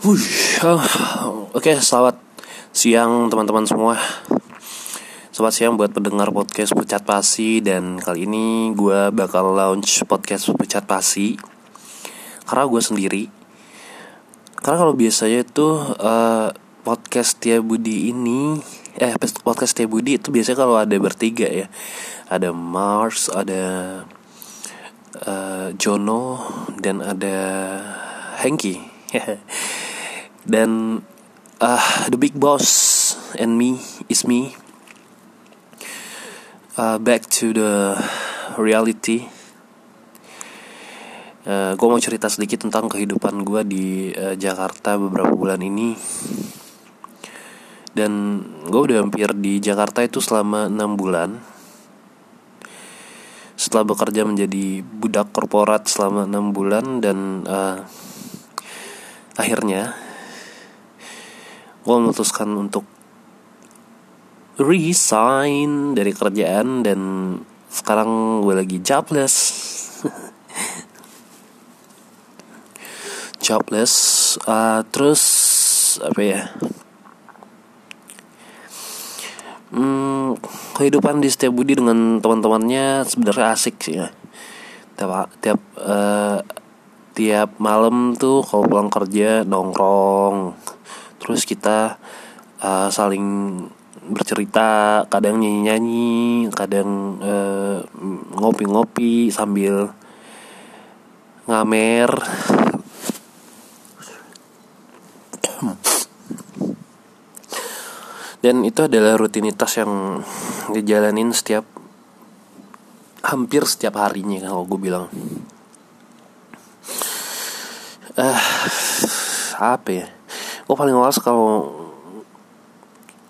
Wush, oh, Oke, okay, selamat siang teman-teman semua. Selamat siang buat pendengar podcast Pucat Pasi dan kali ini gue bakal launch podcast Pucat Pasi karena gue sendiri. Karena kalau biasanya itu uh, podcast Tia Budi ini eh podcast Tia Budi itu biasanya kalau ada bertiga ya. Ada Mars, ada uh, Jono dan ada Hengki. dan uh, the big boss and me is me. Uh, back to the reality. Uh, gue mau cerita sedikit tentang kehidupan gue di uh, Jakarta beberapa bulan ini. Dan gue udah hampir di Jakarta itu selama enam bulan. Setelah bekerja menjadi budak korporat selama enam bulan dan uh, akhirnya gue memutuskan untuk resign dari kerjaan dan sekarang gue lagi jobless. Jobless uh, terus apa ya? Hmm, kehidupan di setiap budi dengan teman-temannya sebenarnya asik sih ya. Tiap tiap uh, tiap malam tuh kalau pulang kerja nongkrong terus kita uh, saling bercerita kadang nyanyi nyanyi kadang uh, ngopi-ngopi sambil ngamer. Dan itu adalah rutinitas yang dijalanin setiap hampir setiap harinya kalau gue bilang. Uh, apa ya gue paling males kalau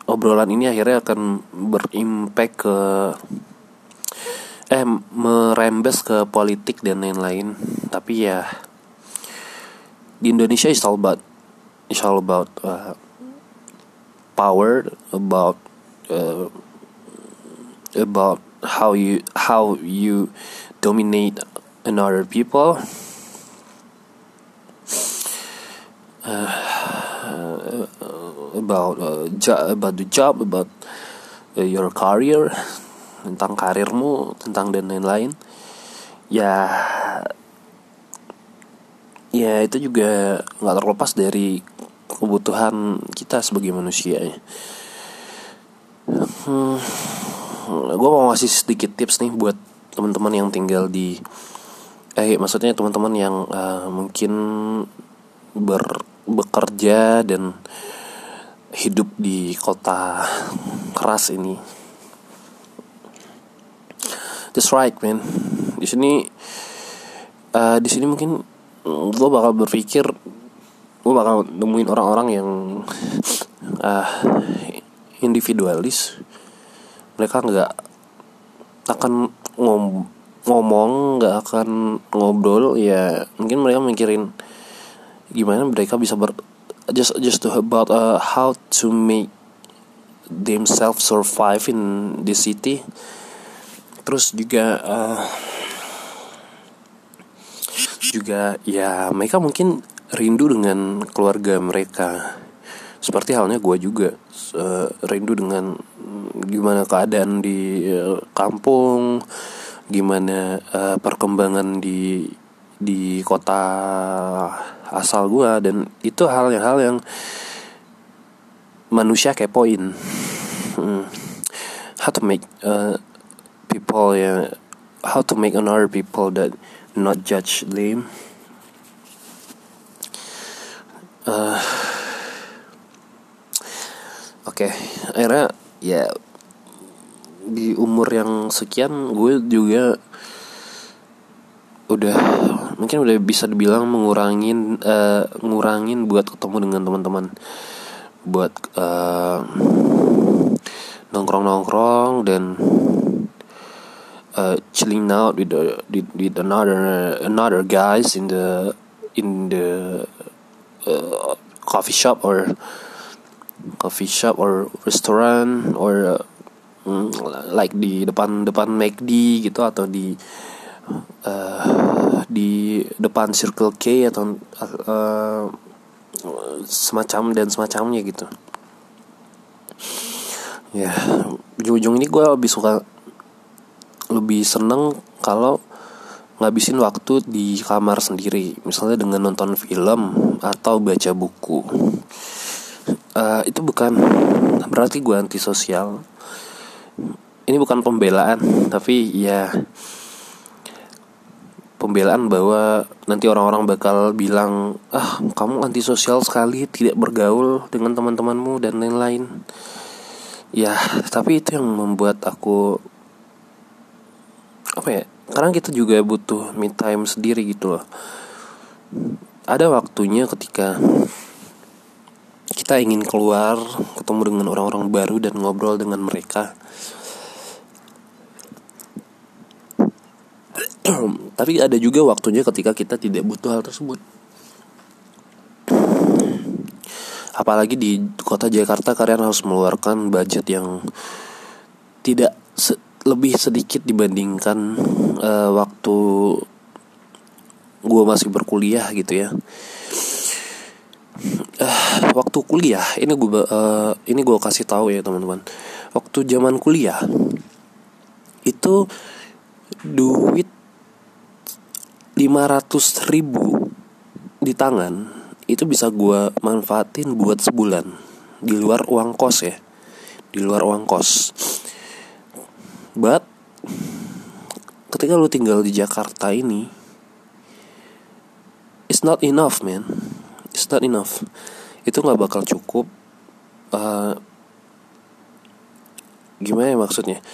obrolan ini akhirnya akan berimpact ke eh merembes ke politik dan lain-lain. Tapi ya di Indonesia is all about is all about uh, power about uh, about how you how you dominate another people. Uh, about uh, job, about the job, about uh, your career, tentang karirmu, tentang dan lain-lain. Ya, ya itu juga nggak terlepas dari kebutuhan kita sebagai manusia. Ya. Hmm, gue mau ngasih sedikit tips nih buat teman-teman yang tinggal di eh maksudnya teman-teman yang uh, mungkin ber bekerja dan hidup di kota keras ini. That's right, man. Di sini, uh, di sini mungkin gue bakal berpikir, gue bakal nemuin orang-orang yang uh, individualis. Mereka nggak akan ngom ngomong, nggak akan ngobrol. Ya mungkin mereka mikirin gimana mereka bisa ber just just to about uh, how to make themselves survive in the city. Terus juga uh, juga ya mereka mungkin rindu dengan keluarga mereka. Seperti halnya gue juga uh, rindu dengan gimana keadaan di uh, kampung gimana uh, perkembangan di di kota asal gue dan itu hal-hal yang manusia kepoin hmm. how to make uh, people ya how to make another people that not judge them uh, oke okay. akhirnya ya di umur yang sekian gue juga udah mungkin udah bisa dibilang mengurangin uh, ngurangin buat ketemu dengan teman-teman. Buat uh, nongkrong-nongkrong dan uh, chilling out with the, with, with another another guys in the in the uh, coffee shop or coffee shop or restaurant or uh, like di depan depan McD gitu atau di uh, di depan Circle K atau uh, semacam dan semacamnya gitu. Ya ujung-ujung ini gue lebih suka lebih seneng kalau ngabisin waktu di kamar sendiri. Misalnya dengan nonton film atau baca buku. Uh, itu bukan berarti gue antisosial. Ini bukan pembelaan tapi ya pembelaan bahwa nanti orang-orang bakal bilang ah kamu antisosial sekali tidak bergaul dengan teman-temanmu dan lain-lain. Ya tapi itu yang membuat aku apa ya karena kita juga butuh me time sendiri gitu loh. Ada waktunya ketika kita ingin keluar ketemu dengan orang-orang baru dan ngobrol dengan mereka tapi ada juga waktunya ketika kita tidak butuh hal tersebut. Apalagi di kota Jakarta kalian harus mengeluarkan budget yang tidak se lebih sedikit dibandingkan uh, waktu gue masih berkuliah gitu ya. Uh, waktu kuliah ini gue uh, ini gue kasih tahu ya teman-teman. Waktu zaman kuliah itu duit 500 ribu di tangan itu bisa gue manfaatin buat sebulan. Di luar uang kos ya. Di luar uang kos. But ketika lu tinggal di Jakarta ini it's not enough man. It's not enough. Itu nggak bakal cukup. Uh, gimana ya maksudnya?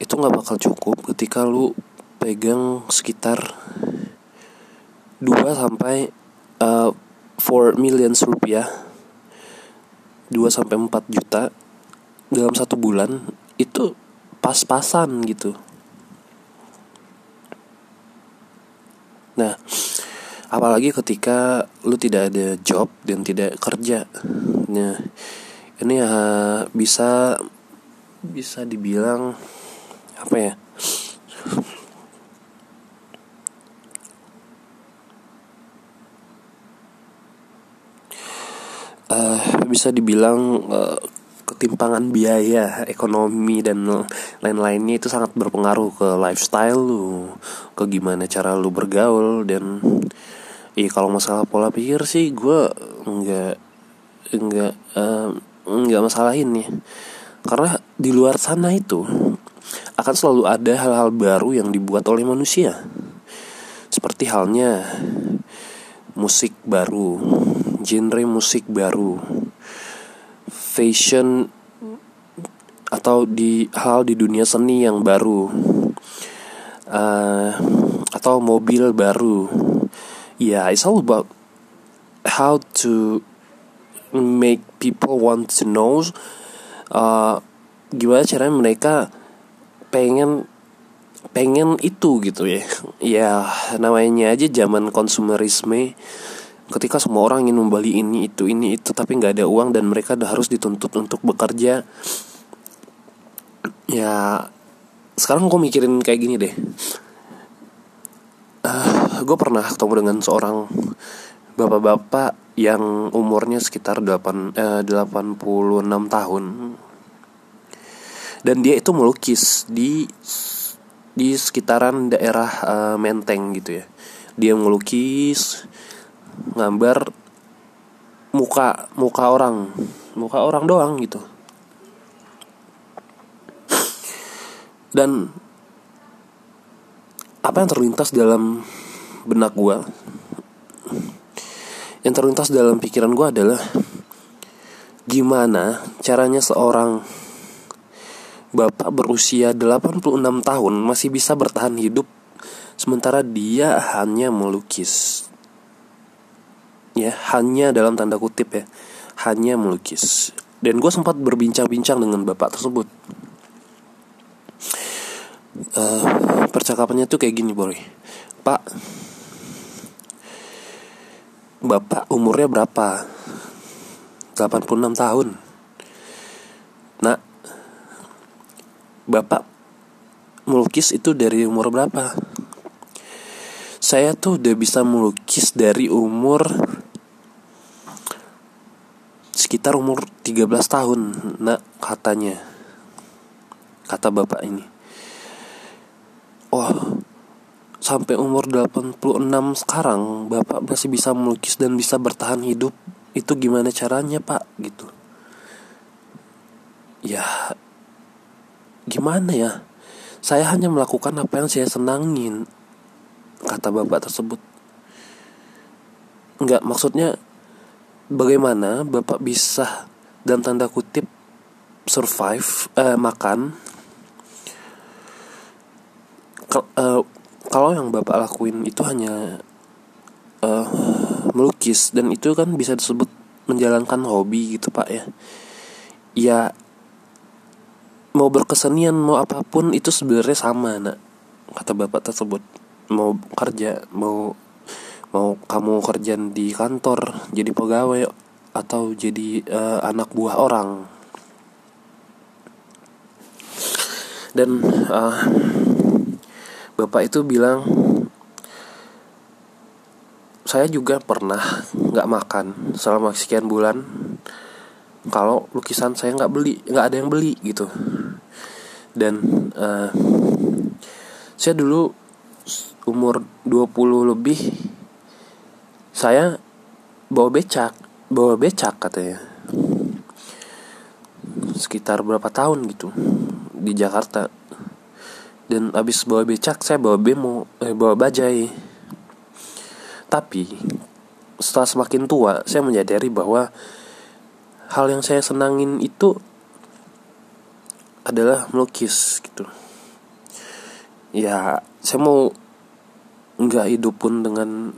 Itu nggak bakal cukup ketika lu pegang sekitar 2 sampai uh, 4 millions rupiah 2 sampai 4 juta dalam satu bulan itu pas-pasan gitu. Nah, apalagi ketika lu tidak ada job dan tidak kerja. Nah, ini ya bisa bisa dibilang apa ya? uh, bisa dibilang uh, ketimpangan biaya ekonomi dan lain-lainnya itu sangat berpengaruh ke lifestyle lu ke gimana cara lu bergaul dan iya kalau masalah pola pikir sih gue nggak nggak uh, nggak masalah ini. Karena di luar sana itu akan selalu ada hal-hal baru yang dibuat oleh manusia. Seperti halnya musik baru genre musik baru fashion atau di hal di dunia seni yang baru. Uh, atau mobil baru. Ya yeah, it's all about how to make people want to know uh, gimana caranya mereka pengen pengen itu gitu ya. Ya namanya aja zaman konsumerisme ketika semua orang ingin membeli ini itu ini itu tapi nggak ada uang dan mereka harus dituntut untuk bekerja. Ya sekarang gue mikirin kayak gini deh. Uh, eh, gue pernah ketemu dengan seorang bapak-bapak yang umurnya sekitar 8, eh, 86 tahun. Dan dia itu melukis di di sekitaran daerah uh, Menteng gitu ya. Dia melukis ngambar muka muka orang. Muka orang doang gitu. Dan apa yang terlintas dalam benak gue yang terlintas dalam pikiran gue adalah gimana caranya seorang bapak berusia 86 tahun masih bisa bertahan hidup sementara dia hanya melukis ya hanya dalam tanda kutip ya. Hanya melukis. Dan gue sempat berbincang-bincang dengan bapak tersebut. Uh, percakapannya tuh kayak gini boy. Pak bapak umurnya berapa? 86 tahun. Nah bapak melukis itu dari umur berapa? Saya tuh udah bisa melukis dari umur sekitar umur 13 tahun nak katanya. Kata bapak ini. Oh sampai umur 86 sekarang bapak masih bisa melukis dan bisa bertahan hidup. Itu gimana caranya pak? Gitu. Ya gimana ya? Saya hanya melakukan apa yang saya senangin kata bapak tersebut. Enggak maksudnya bagaimana bapak bisa dan tanda kutip survive eh, makan? Uh, kalau yang bapak lakuin itu hanya uh, melukis dan itu kan bisa disebut menjalankan hobi gitu pak ya. Ya mau berkesenian mau apa pun itu sebenarnya sama nak kata bapak tersebut. Mau kerja mau mau kamu kerja di kantor jadi pegawai atau jadi uh, anak buah orang? Dan uh, bapak itu bilang saya juga pernah nggak makan selama sekian bulan. Kalau lukisan saya nggak beli nggak ada yang beli gitu. Dan uh, saya dulu umur 20 lebih saya bawa becak bawa becak katanya. Sekitar berapa tahun gitu di Jakarta. Dan abis bawa becak saya bawa bemo eh, bawa bajai. Tapi setelah semakin tua saya menyadari bahwa hal yang saya senangin itu adalah melukis gitu. Ya saya mau nggak hidup pun dengan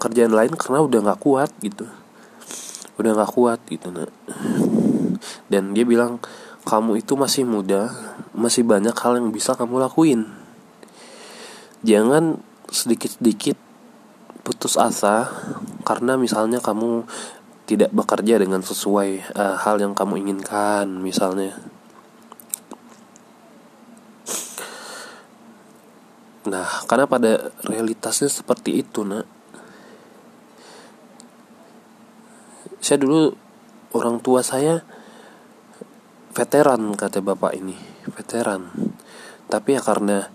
kerjaan lain karena udah nggak kuat gitu udah nggak kuat gitu nah dan dia bilang kamu itu masih muda, masih banyak hal yang bisa kamu lakuin. Jangan sedikit-sedikit putus asa karena misalnya kamu tidak bekerja dengan sesuai uh, hal yang kamu inginkan misalnya. Nah, karena pada realitasnya seperti itu, nak. Saya dulu orang tua saya veteran kata bapak ini. Veteran. Tapi ya karena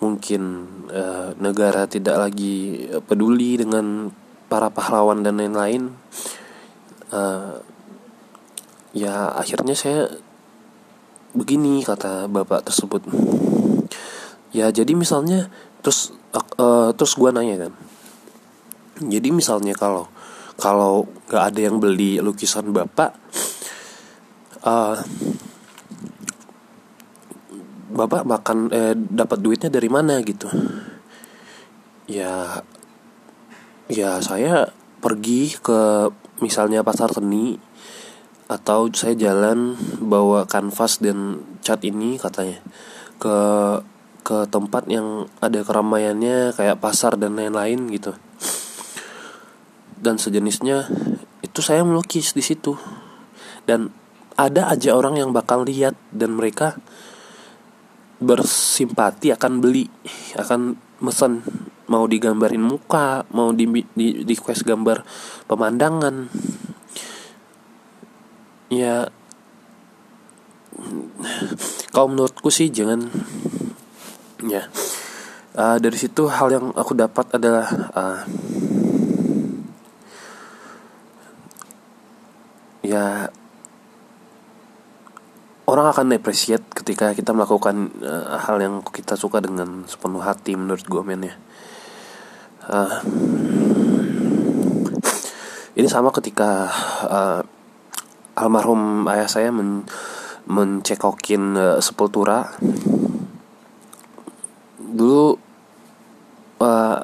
mungkin e, negara tidak lagi peduli dengan para pahlawan dan lain-lain e, ya akhirnya saya begini kata bapak tersebut. Ya jadi misalnya terus e, terus gue nanya kan. Jadi misalnya kalau kalau nggak ada yang beli lukisan bapak uh, bapak makan eh, dapat duitnya dari mana gitu? Ya ya saya pergi ke misalnya pasar seni atau saya jalan bawa kanvas dan cat ini katanya ke ke tempat yang ada keramaiannya kayak pasar dan lain-lain gitu dan sejenisnya itu saya melukis di situ. Dan ada aja orang yang bakal lihat dan mereka bersimpati akan beli akan mesen. Mau digambarin muka mau di di, di quest gambar pemandangan. Ya kalau menurutku sih jangan. Ya uh, dari situ hal yang aku dapat adalah uh, ya orang akan appreciate ketika kita melakukan uh, hal yang kita suka dengan sepenuh hati menurut gue men ya. Uh, ini sama ketika uh, almarhum ayah saya men mencekokin uh, sepultura. Dulu uh,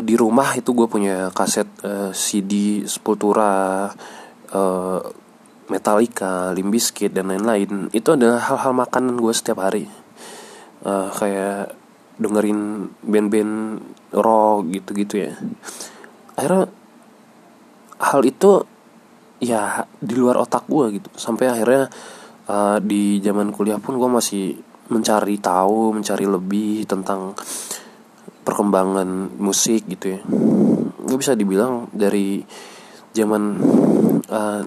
di rumah itu gue punya kaset uh, CD sepultura uh, Metallica, Limbiskit dan lain-lain. Itu adalah hal-hal makanan gue setiap hari. Uh, kayak dengerin band-band rock gitu-gitu ya. Akhirnya hal itu ya di luar otak gue gitu. Sampai akhirnya uh, di zaman kuliah pun gue masih mencari tahu mencari lebih tentang perkembangan musik gitu ya. Gue bisa dibilang dari zaman uh,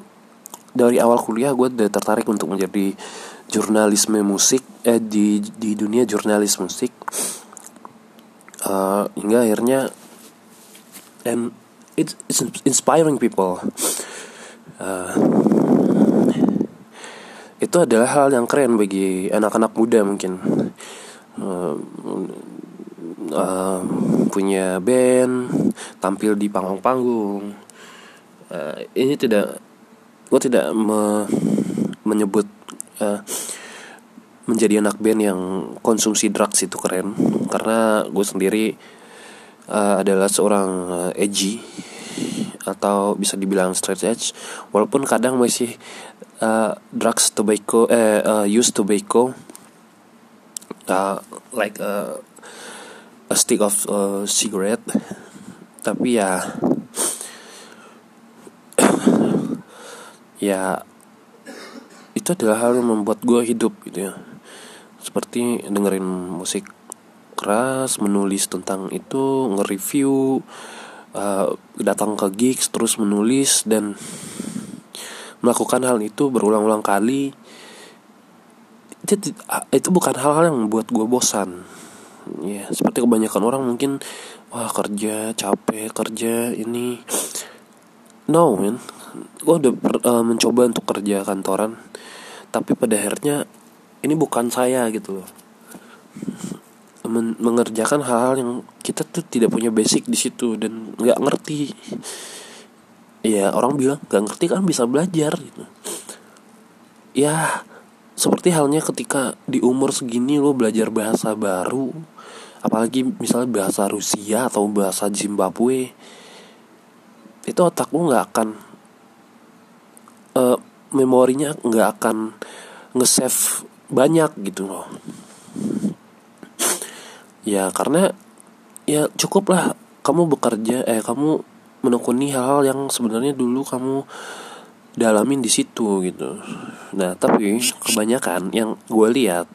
dari awal kuliah gue udah tertarik untuk menjadi jurnalisme musik eh di di dunia jurnalis musik. Uh, hingga akhirnya and it's, it's inspiring people. Uh, itu adalah hal yang keren bagi anak-anak muda mungkin uh, punya band tampil di panggung-panggung. Uh, ini tidak gue tidak me, menyebut uh, menjadi anak band yang konsumsi drugs itu keren. Karena gue sendiri uh, adalah seorang uh, edgy atau bisa dibilang straight edge. Walaupun kadang masih uh, drugs tobacco eh uh, use tobacco uh, like a, a stick of uh, cigarette. Tapi ya ya itu adalah hal yang membuat gue hidup gitu ya. Seperti dengerin musik keras menulis tentang itu nge-review uh, datang ke gigs terus menulis dan melakukan hal itu berulang-ulang kali. Itu itu bukan hal-hal yang membuat gue bosan ya seperti kebanyakan orang mungkin wah kerja capek kerja ini. No man gue udah uh, mencoba untuk kerja kantoran tapi pada akhirnya ini bukan saya gitu loh. Men mengerjakan hal-hal yang kita tuh tidak punya basic di situ dan nggak ngerti. Ya orang bilang nggak ngerti kan bisa belajar gitu. Ya seperti halnya ketika di umur segini lo belajar bahasa baru apalagi misalnya bahasa Rusia atau bahasa Zimbabwe itu otak lo nggak akan uh, memorinya nggak akan nge-save banyak gitu loh. Ya karena ya cukup lah kamu bekerja eh kamu menekuni hal-hal yang sebenarnya dulu kamu dalamin di situ gitu. Nah tapi kebanyakan yang gue lihat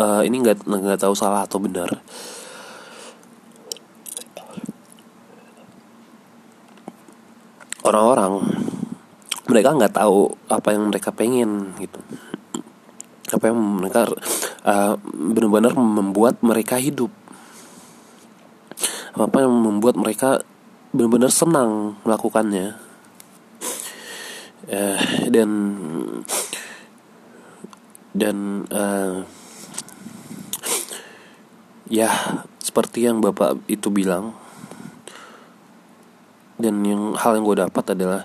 uh, ini nggak nggak tahu salah atau benar. Orang-orang mereka nggak tahu apa yang mereka pengen gitu. Apa yang mereka uh, benar-benar membuat mereka hidup. Apa yang membuat mereka benar-benar senang melakukannya uh, dan dan uh, ya seperti yang bapak itu bilang dan yang hal yang gue dapat adalah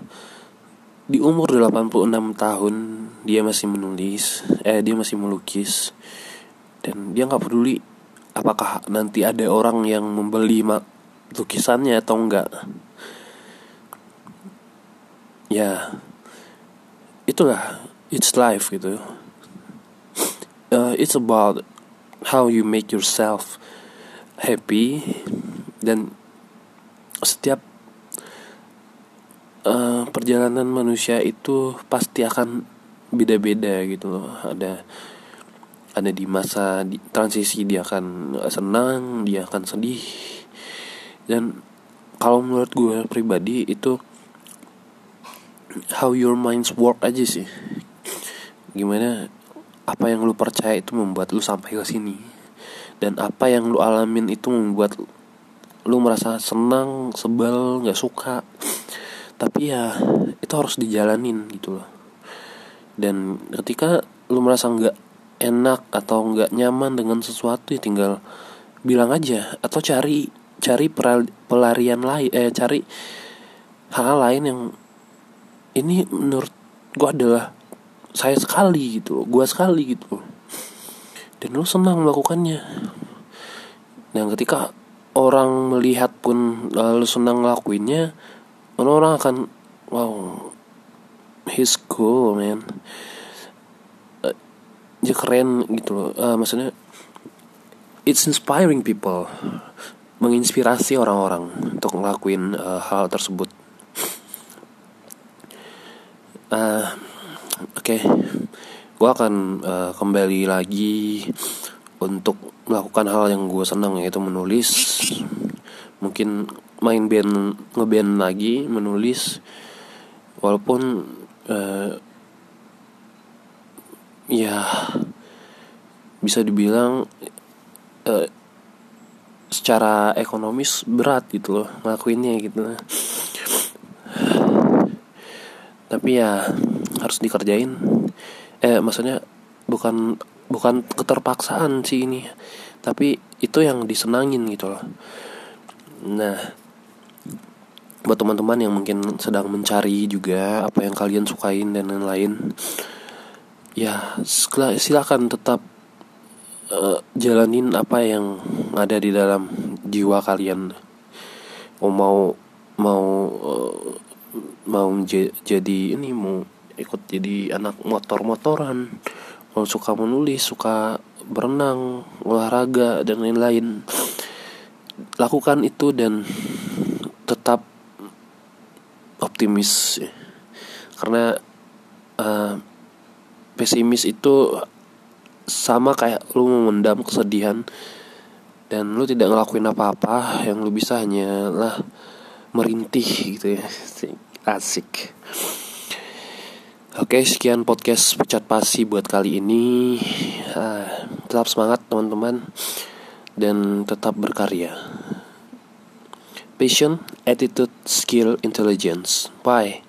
di umur 86 tahun dia masih menulis eh dia masih melukis dan dia nggak peduli apakah nanti ada orang yang membeli lukisannya atau enggak ya itulah it's life gitu. Uh, it's about how you make yourself happy dan setiap uh, perjalanan manusia itu pasti akan beda-beda gitu loh. Ada ada di masa di, transisi dia akan senang dia akan sedih. Dan kalau menurut gue pribadi itu how your minds work aja sih. Gimana apa yang lu percaya itu membuat lu sampai ke sini. Dan apa yang lu alamin itu membuat lu merasa senang sebel nggak suka. Tapi ya itu harus dijalanin gitu loh. Dan ketika lu merasa nggak enak atau nggak nyaman dengan sesuatu ya tinggal bilang aja atau cari cari pelarian lain eh cari hal lain yang ini menurut gue adalah saya sekali gitu gue sekali gitu dan lu senang melakukannya. Dan ketika orang melihat pun lalu senang ngelakuinnya orang akan wow he's cool man. Uh, keren gitu loh. Uh, maksudnya it's inspiring people. Menginspirasi orang-orang untuk ngelakuin uh, hal tersebut uh, oke okay. Gue akan uh, kembali lagi untuk melakukan hal yang gue senang yaitu menulis. Mungkin main band ngeband lagi menulis. Walaupun uh, ya bisa dibilang uh, secara ekonomis berat gitu loh ngelakuinnya gitu. Tapi ya harus dikerjain eh maksudnya bukan bukan keterpaksaan sih ini. Tapi itu yang disenangin gitu loh. Nah buat teman-teman yang mungkin sedang mencari juga apa yang kalian sukain dan lain-lain ya silakan tetap uh, jalanin apa yang ada di dalam jiwa kalian. Mau mau uh, mau jadi ini mau ikut jadi anak motor-motoran. Mau suka menulis suka berenang olahraga dan lain-lain. Lakukan itu dan tetap optimis. Karena uh, pesimis itu sama kayak lu memendam kesedihan dan lu tidak ngelakuin apa-apa yang lu bisa hanyalah merintih gitu ya. Asik Oke sekian podcast pecat pasi buat kali ini uh, Tetap semangat teman-teman Dan tetap berkarya Passion, attitude, skill, intelligence. Bye.